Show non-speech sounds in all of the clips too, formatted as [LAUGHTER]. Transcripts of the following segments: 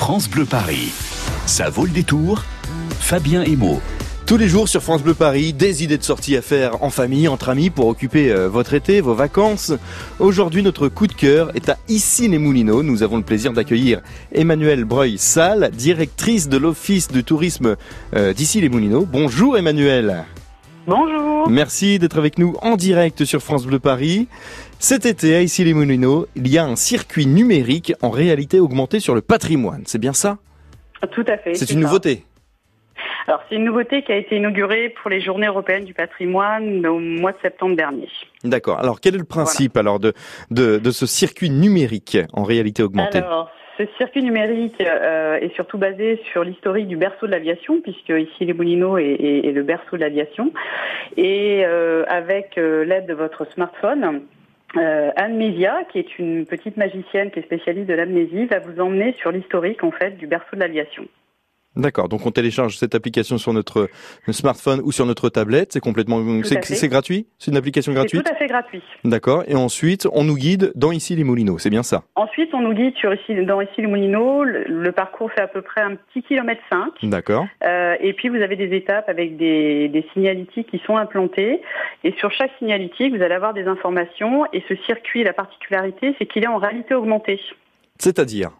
France Bleu Paris. Ça vaut le détour. Fabien Emo. Tous les jours sur France Bleu Paris, des idées de sortie à faire en famille, entre amis, pour occuper euh, votre été, vos vacances. Aujourd'hui, notre coup de cœur est à Issy-les-Moulineaux. Nous avons le plaisir d'accueillir Emmanuelle Breuil-Salle, directrice de l'Office de tourisme euh, d'Issy-les-Moulineaux. Bonjour Emmanuelle. Bonjour. Merci d'être avec nous en direct sur France Bleu Paris. Cet été, à Issy-les-Moulineaux, il y a un circuit numérique en réalité augmentée sur le patrimoine. C'est bien ça? Tout à fait. C'est une ça. nouveauté. Alors, c'est une nouveauté qui a été inaugurée pour les Journées européennes du patrimoine au mois de septembre dernier. D'accord. Alors, quel est le principe alors de, de, de ce circuit numérique en réalité augmentée? Alors, ce circuit numérique euh, est surtout basé sur l'historique du berceau de l'aviation, puisque ici les Moulineaux est, le berceau de l'aviation. Et euh, avec euh, l'aide de votre smartphone, euh, Anne Mézia, qui est une petite magicienne qui est spécialiste de l'amnésie, va vous emmener sur l'historique en fait du berceau de l'aviation. D'accord. Donc, on télécharge cette application sur notre smartphone ou sur notre tablette. C'est complètement, c'est gratuit? C'est une application gratuite? tout à fait gratuit. D'accord. Et ensuite, on nous guide dans ici les Moulineaux. C'est bien ça? Ensuite, on nous guide sur ici, dans ici les Moulineaux. Le, le parcours fait à peu près un petit kilomètre cinq. D'accord. Euh, et puis, vous avez des étapes avec des, des signalétiques qui sont implantés. Et sur chaque signalétique, vous allez avoir des informations. Et ce circuit, la particularité, c'est qu'il est en réalité augmentée. C'est-à-dire?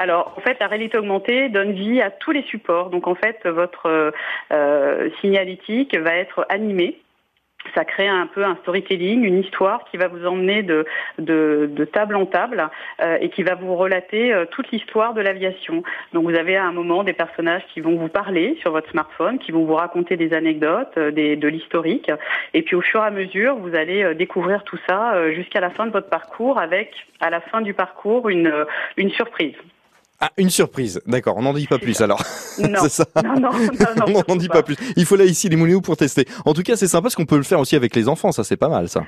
Alors, en fait, la réalité augmentée donne vie à tous les supports. Donc, en fait, votre euh, euh, signalétique va être animé. Ça crée un peu un storytelling, une histoire qui va vous emmener de, table en table euh, et qui va vous relater euh, toute l'histoire de l'aviation. Donc vous avez à un moment des personnages qui vont vous parler sur votre smartphone, qui vont vous raconter des anecdotes, de l'historique. Et puis au fur et à mesure, vous allez découvrir tout ça jusqu'à la fin de votre parcours avec, à la fin du parcours, une surprise. Ah, une surprise. D'accord. On n'en dit pas plus alors. [LAUGHS] Non, c'est ça. non, non, non, non, [LAUGHS] on n'en dit pas plus. Il faut là ici les Moulineaux pour tester. En tout cas, c'est sympa parce qu'on peut le faire aussi avec les enfants. Ça, c'est pas mal, ça.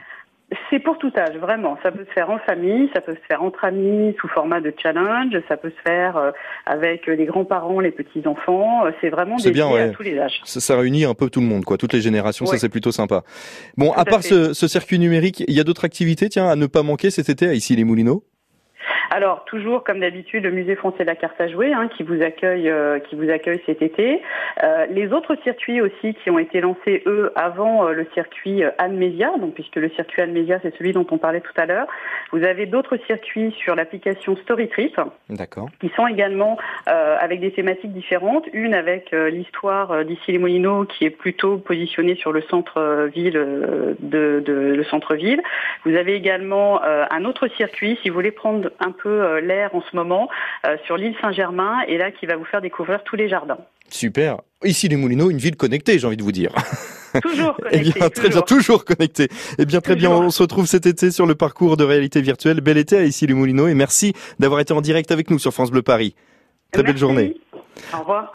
C'est pour tout âge, vraiment. Ça peut se faire en famille, ça peut se faire entre amis, sous format de challenge, ça peut se faire euh, avec les grands-parents, les petits-enfants. Euh, C'est vraiment C'est dédié bien, ouais. à tous les âges. Ça, ça réunit un peu tout le monde, quoi. Toutes les générations. Ça, c'est plutôt sympa. Bon, Tout à part ce, ce circuit numérique, il y a d'autres activités, tiens, à ne pas manquer cet été à ici les Moulineaux? Alors, toujours comme d'habitude, le Musée français de la carte à jouer hein, qui vous accueille, euh, qui vous accueille cet été. Euh, les autres circuits aussi qui ont été lancés eux avant euh, le circuit Anne-Média, donc puisque le circuit Anne-Média c'est celui dont on parlait tout à l'heure. Vous avez d'autres circuits sur l'application Storytrip. D'accord. qui sont également avec des thématiques différentes. Une avec l'histoire d'ici les Moulineaux qui est plutôt positionnée sur le centre-ville de, de le centre-ville. Vous avez également un autre circuit si vous voulez prendre un peu euh, l'air en ce moment euh, sur l'île Saint-Germain et là qui va vous faire découvrir tous les jardins. Super. Ici les Moulineaux, une ville connectée, j'ai envie de vous dire. Toujours [LAUGHS] Eh connecté. bien, très bien, toujours. connecté. Eh bien, très bien, on se retrouve cet été sur le parcours de réalité virtuelle. Bel été à ici les Moulineaux et merci d'avoir été en direct avec nous sur France Bleu Paris. Très belle journée. Au revoir.